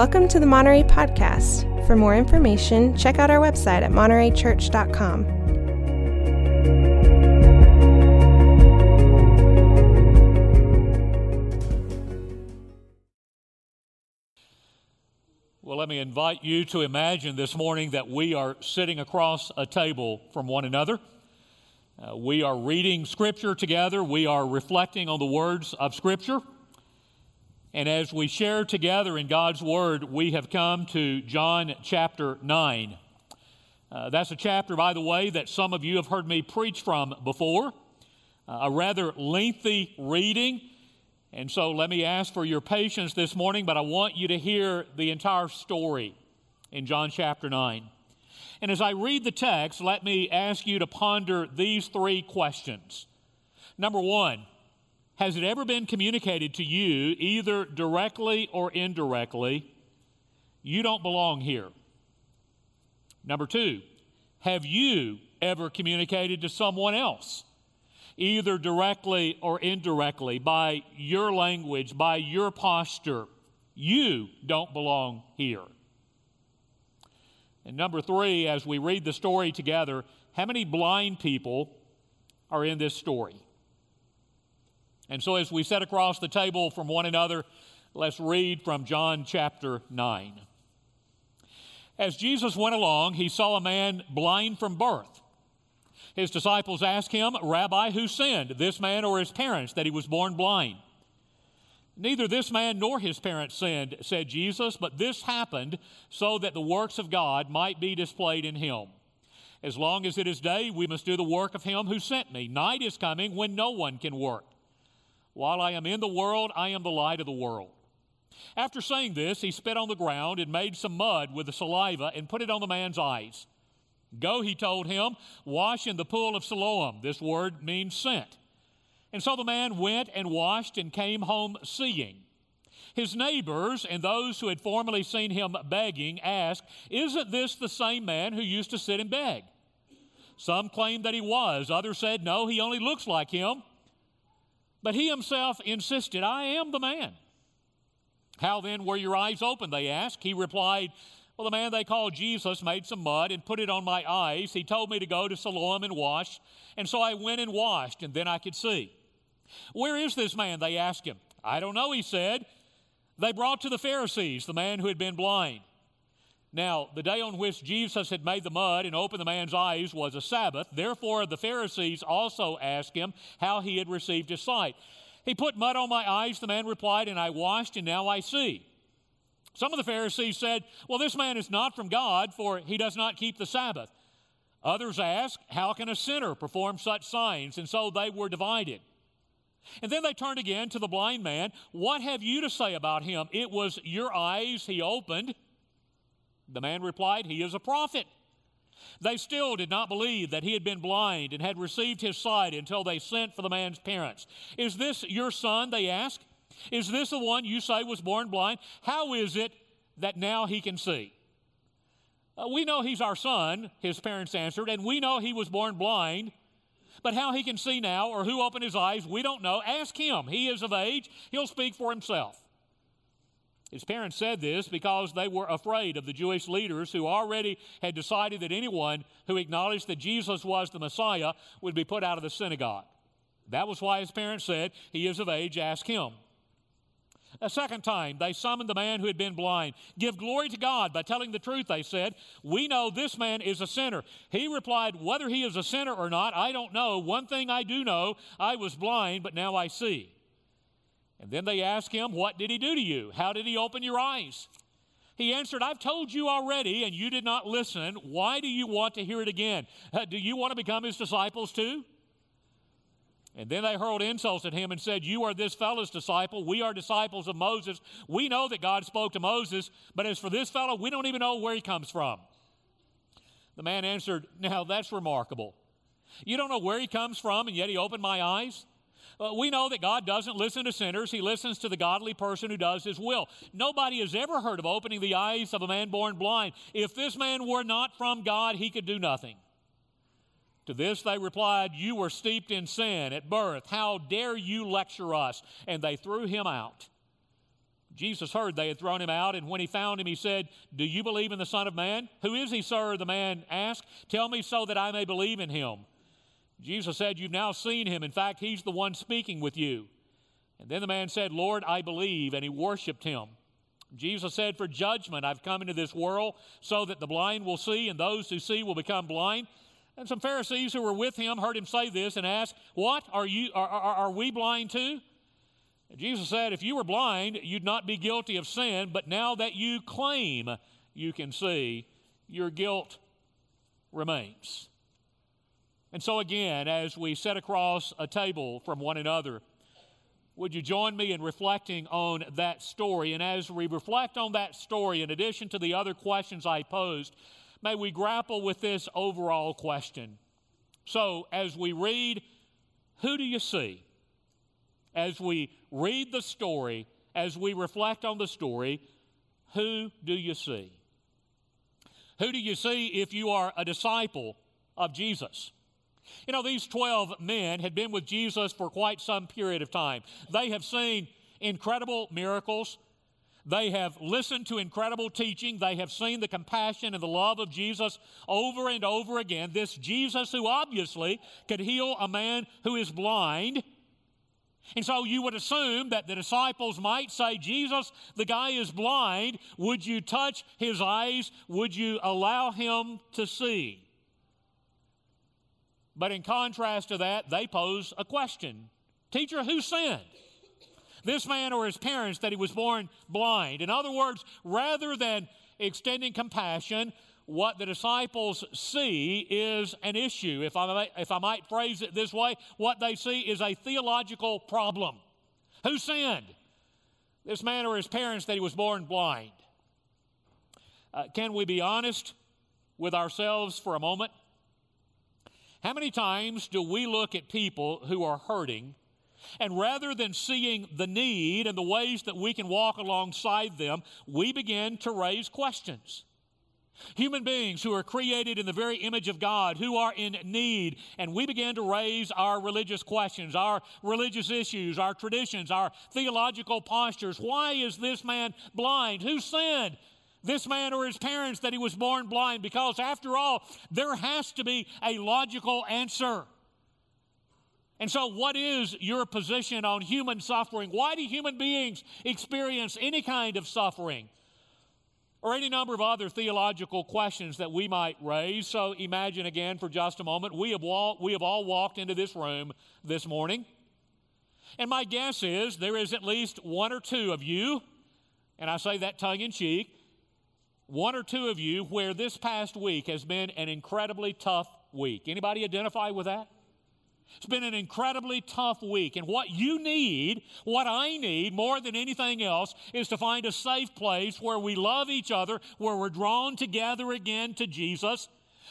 Welcome to the Monterey Podcast. For more information, check out our website at montereychurch.com. Well, let me invite you to imagine this morning that we are sitting across a table from one another. Uh, we are reading Scripture together. We are reflecting on the words of Scripture. And as we share together in God's Word, we have come to John chapter 9. Uh, that's a chapter, by the way, that some of you have heard me preach from before. Uh, a rather lengthy reading. And so let me ask for your patience this morning, but I want you to hear the entire story in John chapter 9. And as I read the text, let me ask you to ponder these three questions. Number one, has it ever been communicated to you, either directly or indirectly, you don't belong here? Number two, have you ever communicated to someone else, either directly or indirectly, by your language, by your posture? You don't belong here. And number three, as we read the story together, how many blind people are in this story? And so, as we sit across the table from one another, let's read from John chapter 9. As Jesus went along, he saw a man blind from birth. His disciples asked him, Rabbi, who sinned, this man or his parents, that he was born blind? Neither this man nor his parents sinned, said Jesus, but this happened so that the works of God might be displayed in him. As long as it is day, we must do the work of him who sent me. Night is coming when no one can work. While I am in the world, I am the light of the world. After saying this, he spit on the ground and made some mud with the saliva and put it on the man's eyes. Go, he told him, wash in the pool of Siloam. This word means sent. And so the man went and washed and came home seeing. His neighbors and those who had formerly seen him begging asked, Isn't this the same man who used to sit and beg? Some claimed that he was. Others said, No, he only looks like him. But he himself insisted, I am the man. How then were your eyes open? They asked. He replied, Well, the man they called Jesus made some mud and put it on my eyes. He told me to go to Siloam and wash. And so I went and washed, and then I could see. Where is this man? They asked him. I don't know, he said. They brought to the Pharisees the man who had been blind. Now, the day on which Jesus had made the mud and opened the man's eyes was a Sabbath. Therefore, the Pharisees also asked him how he had received his sight. He put mud on my eyes, the man replied, and I washed, and now I see. Some of the Pharisees said, Well, this man is not from God, for he does not keep the Sabbath. Others asked, How can a sinner perform such signs? And so they were divided. And then they turned again to the blind man. What have you to say about him? It was your eyes he opened. The man replied, He is a prophet. They still did not believe that he had been blind and had received his sight until they sent for the man's parents. Is this your son? They asked. Is this the one you say was born blind? How is it that now he can see? Uh, we know he's our son, his parents answered, and we know he was born blind. But how he can see now or who opened his eyes, we don't know. Ask him. He is of age, he'll speak for himself. His parents said this because they were afraid of the Jewish leaders who already had decided that anyone who acknowledged that Jesus was the Messiah would be put out of the synagogue. That was why his parents said, He is of age, ask him. A second time, they summoned the man who had been blind. Give glory to God by telling the truth, they said. We know this man is a sinner. He replied, Whether he is a sinner or not, I don't know. One thing I do know I was blind, but now I see. And then they asked him, What did he do to you? How did he open your eyes? He answered, I've told you already, and you did not listen. Why do you want to hear it again? Uh, do you want to become his disciples too? And then they hurled insults at him and said, You are this fellow's disciple. We are disciples of Moses. We know that God spoke to Moses, but as for this fellow, we don't even know where he comes from. The man answered, Now that's remarkable. You don't know where he comes from, and yet he opened my eyes? Uh, we know that God doesn't listen to sinners, He listens to the godly person who does His will. Nobody has ever heard of opening the eyes of a man born blind. If this man were not from God, he could do nothing. To this they replied, You were steeped in sin at birth. How dare you lecture us? And they threw him out. Jesus heard they had thrown him out, and when he found him, he said, Do you believe in the Son of Man? Who is he, sir? The man asked. Tell me so that I may believe in him. Jesus said, You've now seen him. In fact, he's the one speaking with you. And then the man said, Lord, I believe, and he worshiped him. Jesus said, For judgment I've come into this world, so that the blind will see, and those who see will become blind. And some Pharisees who were with him heard him say this and asked, What? Are, you, are, are, are we blind too? Jesus said, If you were blind, you'd not be guilty of sin, but now that you claim you can see, your guilt remains. And so, again, as we sit across a table from one another, would you join me in reflecting on that story? And as we reflect on that story, in addition to the other questions I posed, may we grapple with this overall question. So, as we read, who do you see? As we read the story, as we reflect on the story, who do you see? Who do you see if you are a disciple of Jesus? You know, these 12 men had been with Jesus for quite some period of time. They have seen incredible miracles. They have listened to incredible teaching. They have seen the compassion and the love of Jesus over and over again. This Jesus, who obviously could heal a man who is blind, and so you would assume that the disciples might say, Jesus, the guy is blind. Would you touch his eyes? Would you allow him to see? But in contrast to that, they pose a question Teacher, who sinned? This man or his parents that he was born blind? In other words, rather than extending compassion, what the disciples see is an issue. If I, might, if I might phrase it this way, what they see is a theological problem. Who sinned? This man or his parents that he was born blind? Uh, can we be honest with ourselves for a moment? How many times do we look at people who are hurting and rather than seeing the need and the ways that we can walk alongside them, we begin to raise questions? Human beings who are created in the very image of God, who are in need, and we begin to raise our religious questions, our religious issues, our traditions, our theological postures. Why is this man blind? Who sinned? This man or his parents that he was born blind? Because after all, there has to be a logical answer. And so, what is your position on human suffering? Why do human beings experience any kind of suffering? or any number of other theological questions that we might raise. So imagine again for just a moment, we have, walk, we have all walked into this room this morning. And my guess is there is at least one or two of you, and I say that tongue in cheek, one or two of you where this past week has been an incredibly tough week. Anybody identify with that? It's been an incredibly tough week. And what you need, what I need more than anything else, is to find a safe place where we love each other, where we're drawn together again to Jesus,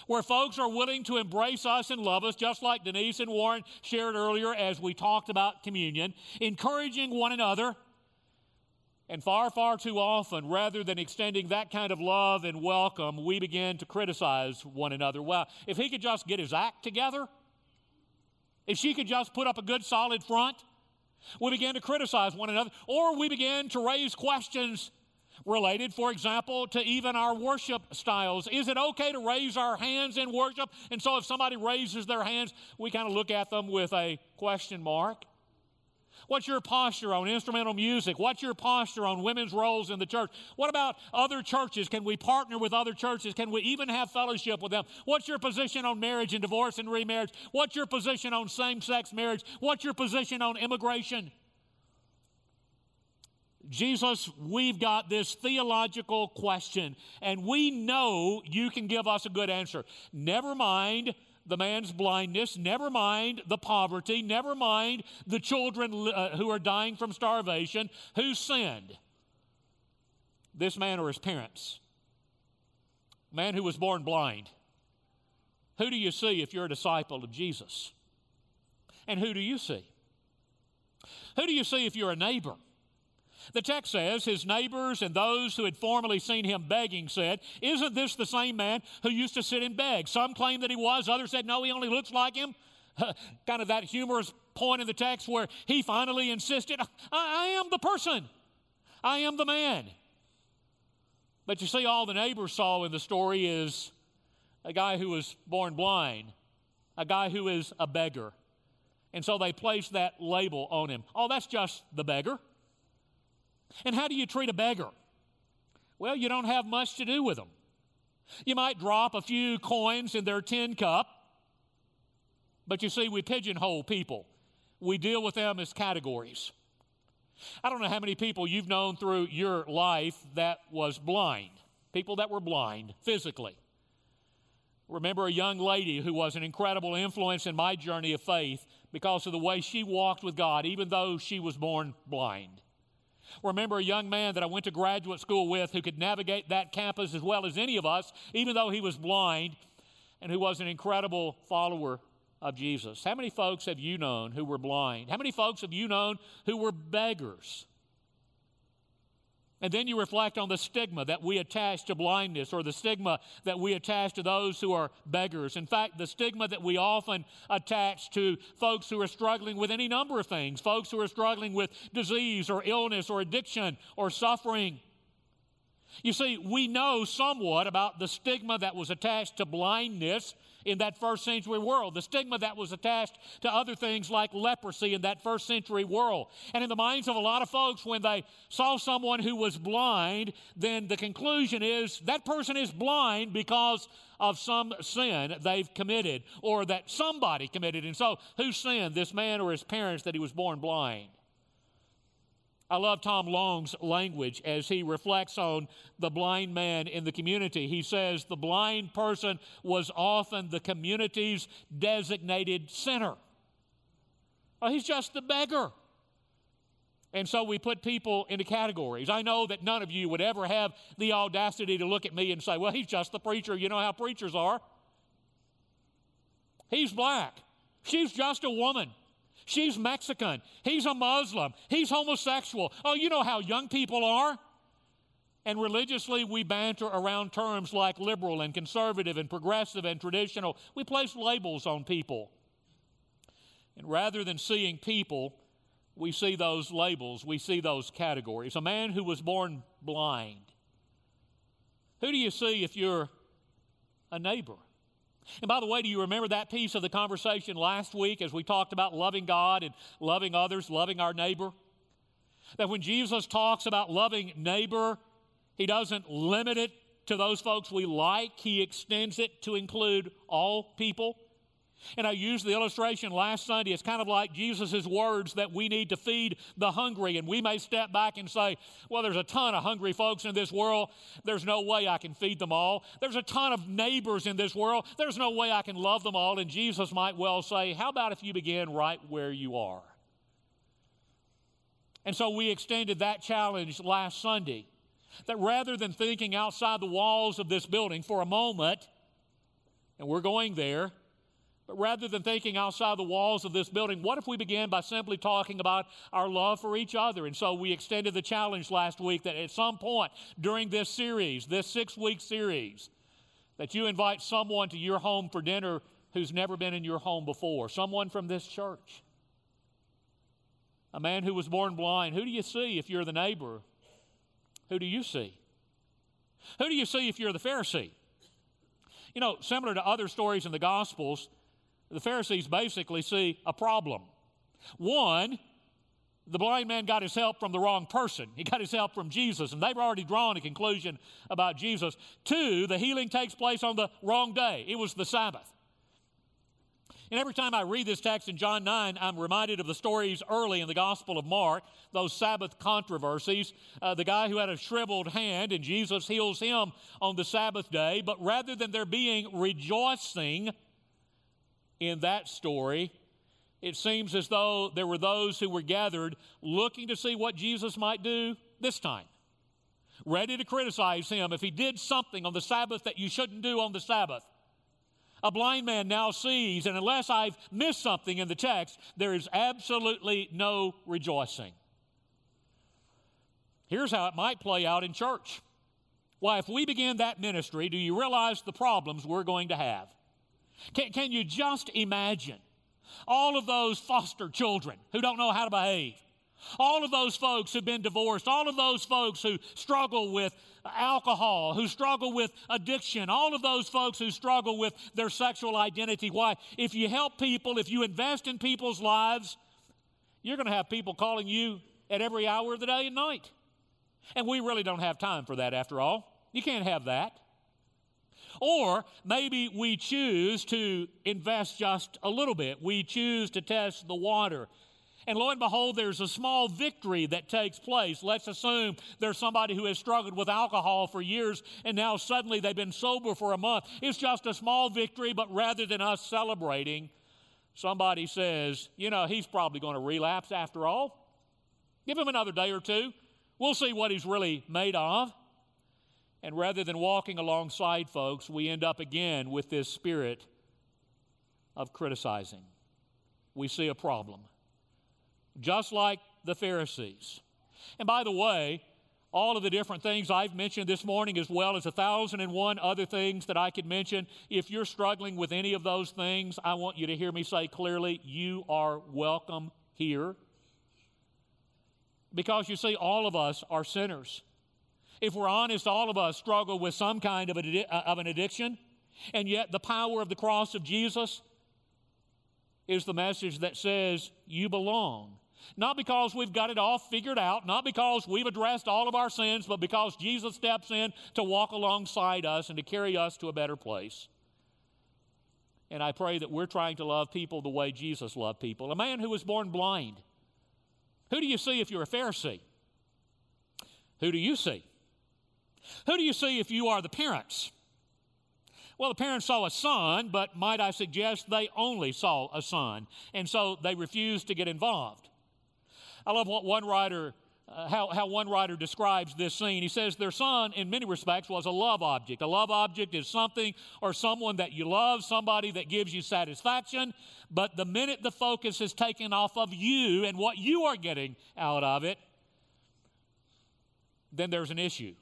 where folks are willing to embrace us and love us, just like Denise and Warren shared earlier as we talked about communion, encouraging one another. And far, far too often, rather than extending that kind of love and welcome, we begin to criticize one another. Well, if he could just get his act together, if she could just put up a good solid front, we began to criticize one another, or we began to raise questions related, for example, to even our worship styles. Is it okay to raise our hands in worship? And so if somebody raises their hands, we kind of look at them with a question mark. What's your posture on instrumental music? What's your posture on women's roles in the church? What about other churches? Can we partner with other churches? Can we even have fellowship with them? What's your position on marriage and divorce and remarriage? What's your position on same sex marriage? What's your position on immigration? Jesus, we've got this theological question, and we know you can give us a good answer. Never mind the man's blindness, never mind the poverty, never mind the children uh, who are dying from starvation. Who sinned? This man or his parents? Man who was born blind. Who do you see if you're a disciple of Jesus? And who do you see? Who do you see if you're a neighbor? The text says, His neighbors and those who had formerly seen him begging said, Isn't this the same man who used to sit and beg? Some claim that he was, others said, No, he only looks like him. kind of that humorous point in the text where he finally insisted, I, I am the person. I am the man. But you see, all the neighbors saw in the story is a guy who was born blind, a guy who is a beggar. And so they placed that label on him. Oh, that's just the beggar. And how do you treat a beggar? Well, you don't have much to do with them. You might drop a few coins in their tin cup, but you see, we pigeonhole people. We deal with them as categories. I don't know how many people you've known through your life that was blind, people that were blind physically. Remember a young lady who was an incredible influence in my journey of faith because of the way she walked with God, even though she was born blind. Remember a young man that I went to graduate school with who could navigate that campus as well as any of us, even though he was blind, and who was an incredible follower of Jesus. How many folks have you known who were blind? How many folks have you known who were beggars? And then you reflect on the stigma that we attach to blindness or the stigma that we attach to those who are beggars. In fact, the stigma that we often attach to folks who are struggling with any number of things, folks who are struggling with disease or illness or addiction or suffering. You see, we know somewhat about the stigma that was attached to blindness in that first century world, the stigma that was attached to other things like leprosy in that first century world. And in the minds of a lot of folks, when they saw someone who was blind, then the conclusion is that person is blind because of some sin they've committed or that somebody committed. And so, who sinned, this man or his parents, that he was born blind? I love Tom Long's language as he reflects on the blind man in the community. He says the blind person was often the community's designated sinner. Well, he's just the beggar. And so we put people into categories. I know that none of you would ever have the audacity to look at me and say, well, he's just the preacher. You know how preachers are. He's black. She's just a woman. She's Mexican. He's a Muslim. He's homosexual. Oh, you know how young people are. And religiously, we banter around terms like liberal and conservative and progressive and traditional. We place labels on people. And rather than seeing people, we see those labels, we see those categories. A man who was born blind. Who do you see if you're a neighbor? And by the way, do you remember that piece of the conversation last week as we talked about loving God and loving others, loving our neighbor? That when Jesus talks about loving neighbor, he doesn't limit it to those folks we like, he extends it to include all people. And I used the illustration last Sunday. It's kind of like Jesus' words that we need to feed the hungry. And we may step back and say, well, there's a ton of hungry folks in this world. There's no way I can feed them all. There's a ton of neighbors in this world. There's no way I can love them all. And Jesus might well say, how about if you begin right where you are? And so we extended that challenge last Sunday. That rather than thinking outside the walls of this building for a moment, and we're going there, but rather than thinking outside the walls of this building, what if we began by simply talking about our love for each other? And so we extended the challenge last week that at some point during this series, this six week series, that you invite someone to your home for dinner who's never been in your home before, someone from this church. A man who was born blind. Who do you see if you're the neighbor? Who do you see? Who do you see if you're the Pharisee? You know, similar to other stories in the Gospels, the Pharisees basically see a problem. One, the blind man got his help from the wrong person. He got his help from Jesus, and they've already drawn a conclusion about Jesus. Two, the healing takes place on the wrong day. It was the Sabbath. And every time I read this text in John 9, I'm reminded of the stories early in the Gospel of Mark, those Sabbath controversies. Uh, the guy who had a shriveled hand, and Jesus heals him on the Sabbath day. But rather than there being rejoicing, in that story, it seems as though there were those who were gathered looking to see what Jesus might do this time, ready to criticize him if he did something on the Sabbath that you shouldn't do on the Sabbath. A blind man now sees, and unless I've missed something in the text, there is absolutely no rejoicing. Here's how it might play out in church. Why, if we begin that ministry, do you realize the problems we're going to have? Can, can you just imagine all of those foster children who don't know how to behave? All of those folks who've been divorced, all of those folks who struggle with alcohol, who struggle with addiction, all of those folks who struggle with their sexual identity. Why? If you help people, if you invest in people's lives, you're going to have people calling you at every hour of the day and night. And we really don't have time for that after all. You can't have that. Or maybe we choose to invest just a little bit. We choose to test the water. And lo and behold, there's a small victory that takes place. Let's assume there's somebody who has struggled with alcohol for years and now suddenly they've been sober for a month. It's just a small victory, but rather than us celebrating, somebody says, you know, he's probably going to relapse after all. Give him another day or two. We'll see what he's really made of. And rather than walking alongside folks, we end up again with this spirit of criticizing. We see a problem, just like the Pharisees. And by the way, all of the different things I've mentioned this morning, as well as a thousand and one other things that I could mention, if you're struggling with any of those things, I want you to hear me say clearly, you are welcome here. Because you see, all of us are sinners. If we're honest, all of us struggle with some kind of, a, uh, of an addiction, and yet the power of the cross of Jesus is the message that says, You belong. Not because we've got it all figured out, not because we've addressed all of our sins, but because Jesus steps in to walk alongside us and to carry us to a better place. And I pray that we're trying to love people the way Jesus loved people. A man who was born blind. Who do you see if you're a Pharisee? Who do you see? Who do you see if you are the parents? Well, the parents saw a son, but might I suggest they only saw a son, and so they refused to get involved. I love what one writer, uh, how, how one writer describes this scene. He says, Their son, in many respects, was a love object. A love object is something or someone that you love, somebody that gives you satisfaction, but the minute the focus is taken off of you and what you are getting out of it, then there's an issue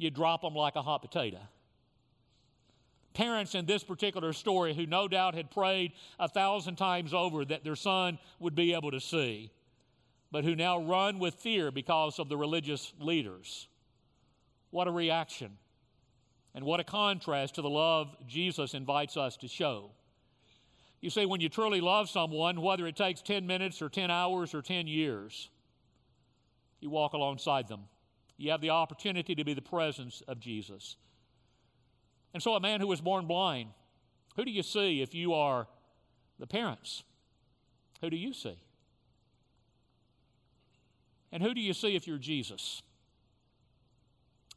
you drop them like a hot potato. Parents in this particular story, who no doubt had prayed a thousand times over that their son would be able to see, but who now run with fear because of the religious leaders. What a reaction. And what a contrast to the love Jesus invites us to show. You see, when you truly love someone, whether it takes 10 minutes or 10 hours or 10 years, you walk alongside them you have the opportunity to be the presence of Jesus. And so, a man who was born blind, who do you see if you are the parents? Who do you see? And who do you see if you're Jesus?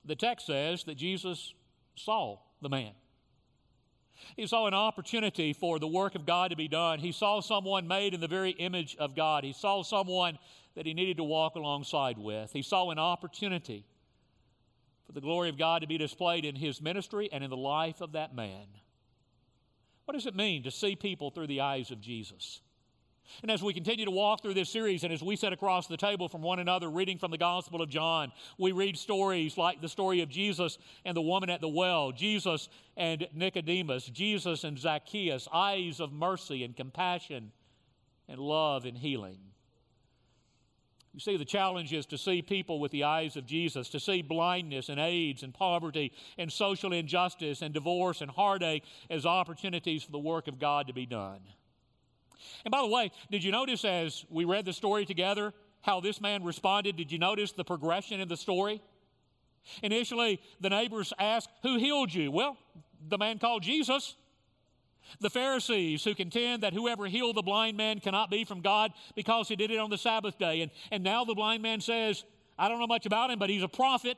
The text says that Jesus saw the man. He saw an opportunity for the work of God to be done. He saw someone made in the very image of God. He saw someone that he needed to walk alongside with. He saw an opportunity for the glory of God to be displayed in his ministry and in the life of that man. What does it mean to see people through the eyes of Jesus? And as we continue to walk through this series, and as we sit across the table from one another, reading from the Gospel of John, we read stories like the story of Jesus and the woman at the well, Jesus and Nicodemus, Jesus and Zacchaeus, eyes of mercy and compassion and love and healing. You see, the challenge is to see people with the eyes of Jesus, to see blindness and AIDS and poverty and social injustice and divorce and heartache as opportunities for the work of God to be done. And by the way, did you notice as we read the story together how this man responded? Did you notice the progression in the story? Initially, the neighbors asked, Who healed you? Well, the man called Jesus. The Pharisees who contend that whoever healed the blind man cannot be from God because he did it on the Sabbath day. And, and now the blind man says, I don't know much about him, but he's a prophet.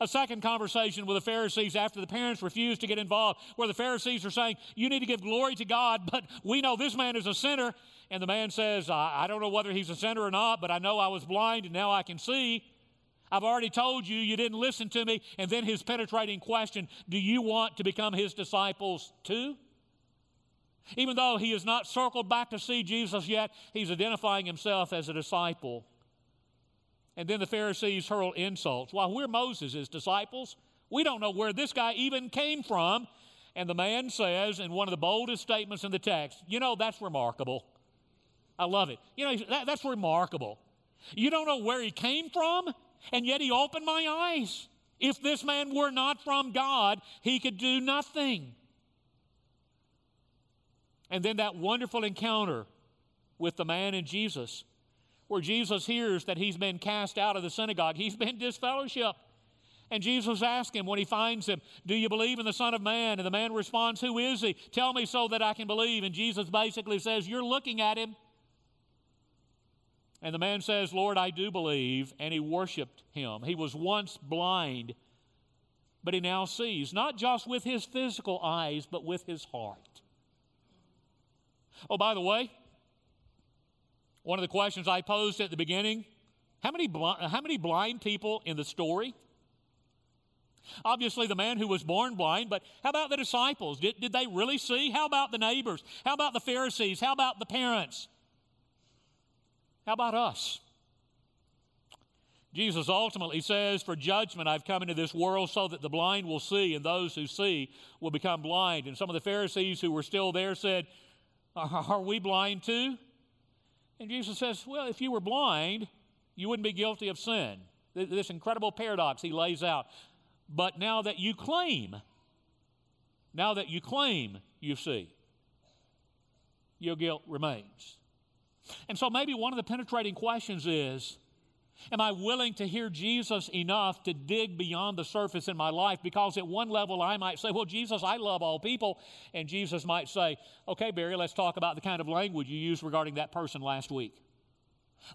A second conversation with the Pharisees after the parents refused to get involved, where the Pharisees are saying, You need to give glory to God, but we know this man is a sinner. And the man says, I, I don't know whether he's a sinner or not, but I know I was blind and now I can see. I've already told you, you didn't listen to me. And then his penetrating question Do you want to become his disciples too? Even though he has not circled back to see Jesus yet, he's identifying himself as a disciple. And then the Pharisees hurl insults. While we're Moses' disciples, we don't know where this guy even came from. And the man says, in one of the boldest statements in the text, You know, that's remarkable. I love it. You know, that, that's remarkable. You don't know where he came from, and yet he opened my eyes. If this man were not from God, he could do nothing. And then that wonderful encounter with the man and Jesus, where Jesus hears that he's been cast out of the synagogue, he's been disfellowshipped. And Jesus asks him when he finds him, Do you believe in the Son of Man? And the man responds, Who is he? Tell me so that I can believe. And Jesus basically says, You're looking at him. And the man says, Lord, I do believe. And he worshiped him. He was once blind, but he now sees, not just with his physical eyes, but with his heart. Oh, by the way, one of the questions I posed at the beginning how many, bl- how many blind people in the story? Obviously, the man who was born blind, but how about the disciples? Did, did they really see? How about the neighbors? How about the Pharisees? How about the parents? How about us? Jesus ultimately says, For judgment I've come into this world so that the blind will see, and those who see will become blind. And some of the Pharisees who were still there said, Are we blind too? And Jesus says, Well, if you were blind, you wouldn't be guilty of sin. This incredible paradox he lays out. But now that you claim, now that you claim you see, your guilt remains. And so maybe one of the penetrating questions is Am I willing to hear Jesus enough to dig beyond the surface in my life? Because at one level, I might say, Well, Jesus, I love all people. And Jesus might say, Okay, Barry, let's talk about the kind of language you used regarding that person last week.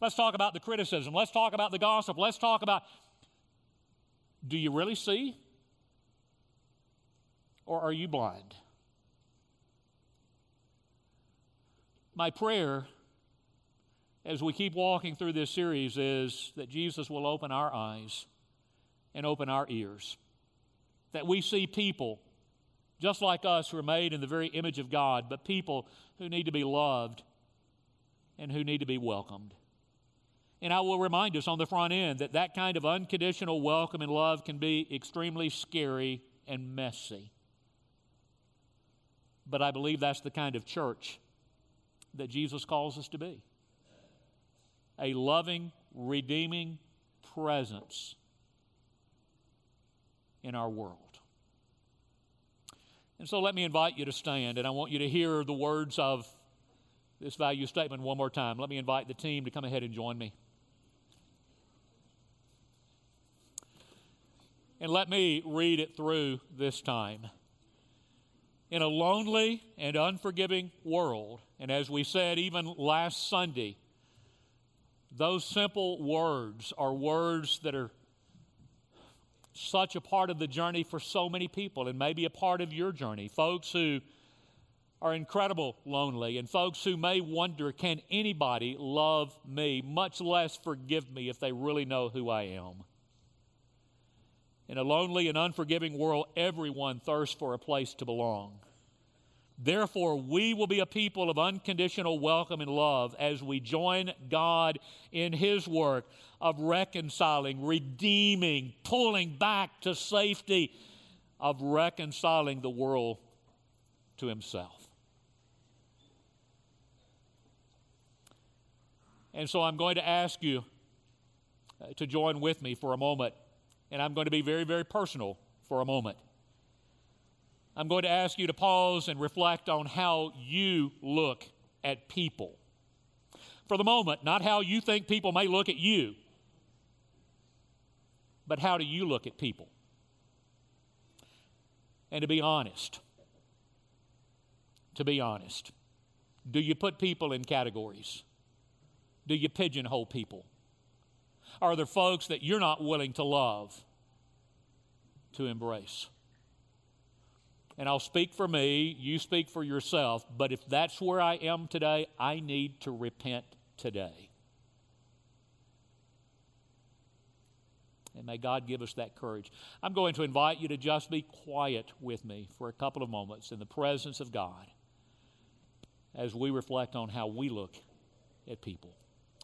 Let's talk about the criticism. Let's talk about the gossip. Let's talk about do you really see? Or are you blind? My prayer as we keep walking through this series is that Jesus will open our eyes and open our ears. That we see people just like us who are made in the very image of God, but people who need to be loved and who need to be welcomed. And I will remind us on the front end that that kind of unconditional welcome and love can be extremely scary and messy. But I believe that's the kind of church that Jesus calls us to be a loving, redeeming presence in our world. And so let me invite you to stand, and I want you to hear the words of this value statement one more time. Let me invite the team to come ahead and join me. And let me read it through this time. In a lonely and unforgiving world, and as we said even last Sunday, those simple words are words that are such a part of the journey for so many people, and maybe a part of your journey. Folks who are incredible lonely, and folks who may wonder, can anybody love me, much less forgive me if they really know who I am? In a lonely and unforgiving world, everyone thirsts for a place to belong. Therefore, we will be a people of unconditional welcome and love as we join God in His work of reconciling, redeeming, pulling back to safety, of reconciling the world to Himself. And so I'm going to ask you uh, to join with me for a moment, and I'm going to be very, very personal for a moment. I'm going to ask you to pause and reflect on how you look at people. For the moment, not how you think people may look at you, but how do you look at people? And to be honest, to be honest, do you put people in categories? Do you pigeonhole people? Are there folks that you're not willing to love, to embrace? And I'll speak for me, you speak for yourself, but if that's where I am today, I need to repent today. And may God give us that courage. I'm going to invite you to just be quiet with me for a couple of moments in the presence of God as we reflect on how we look at people.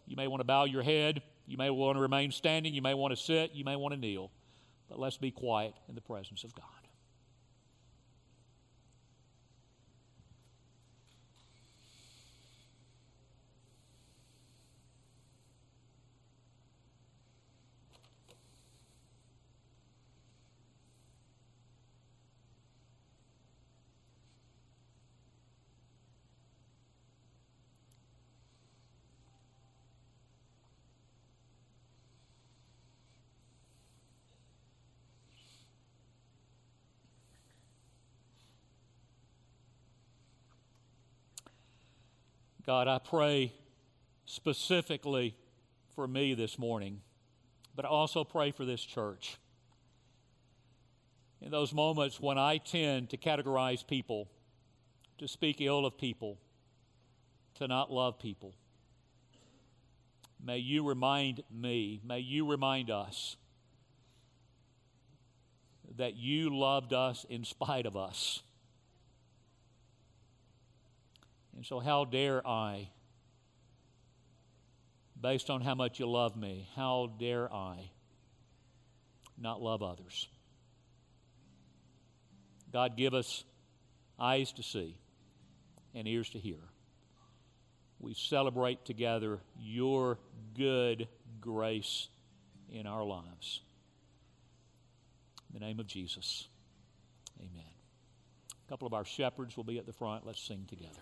You may want to bow your head. You may want to remain standing. You may want to sit. You may want to kneel. But let's be quiet in the presence of God. God, I pray specifically for me this morning, but I also pray for this church. In those moments when I tend to categorize people, to speak ill of people, to not love people, may you remind me, may you remind us that you loved us in spite of us. And so, how dare I, based on how much you love me, how dare I not love others? God, give us eyes to see and ears to hear. We celebrate together your good grace in our lives. In the name of Jesus, amen. A couple of our shepherds will be at the front. Let's sing together.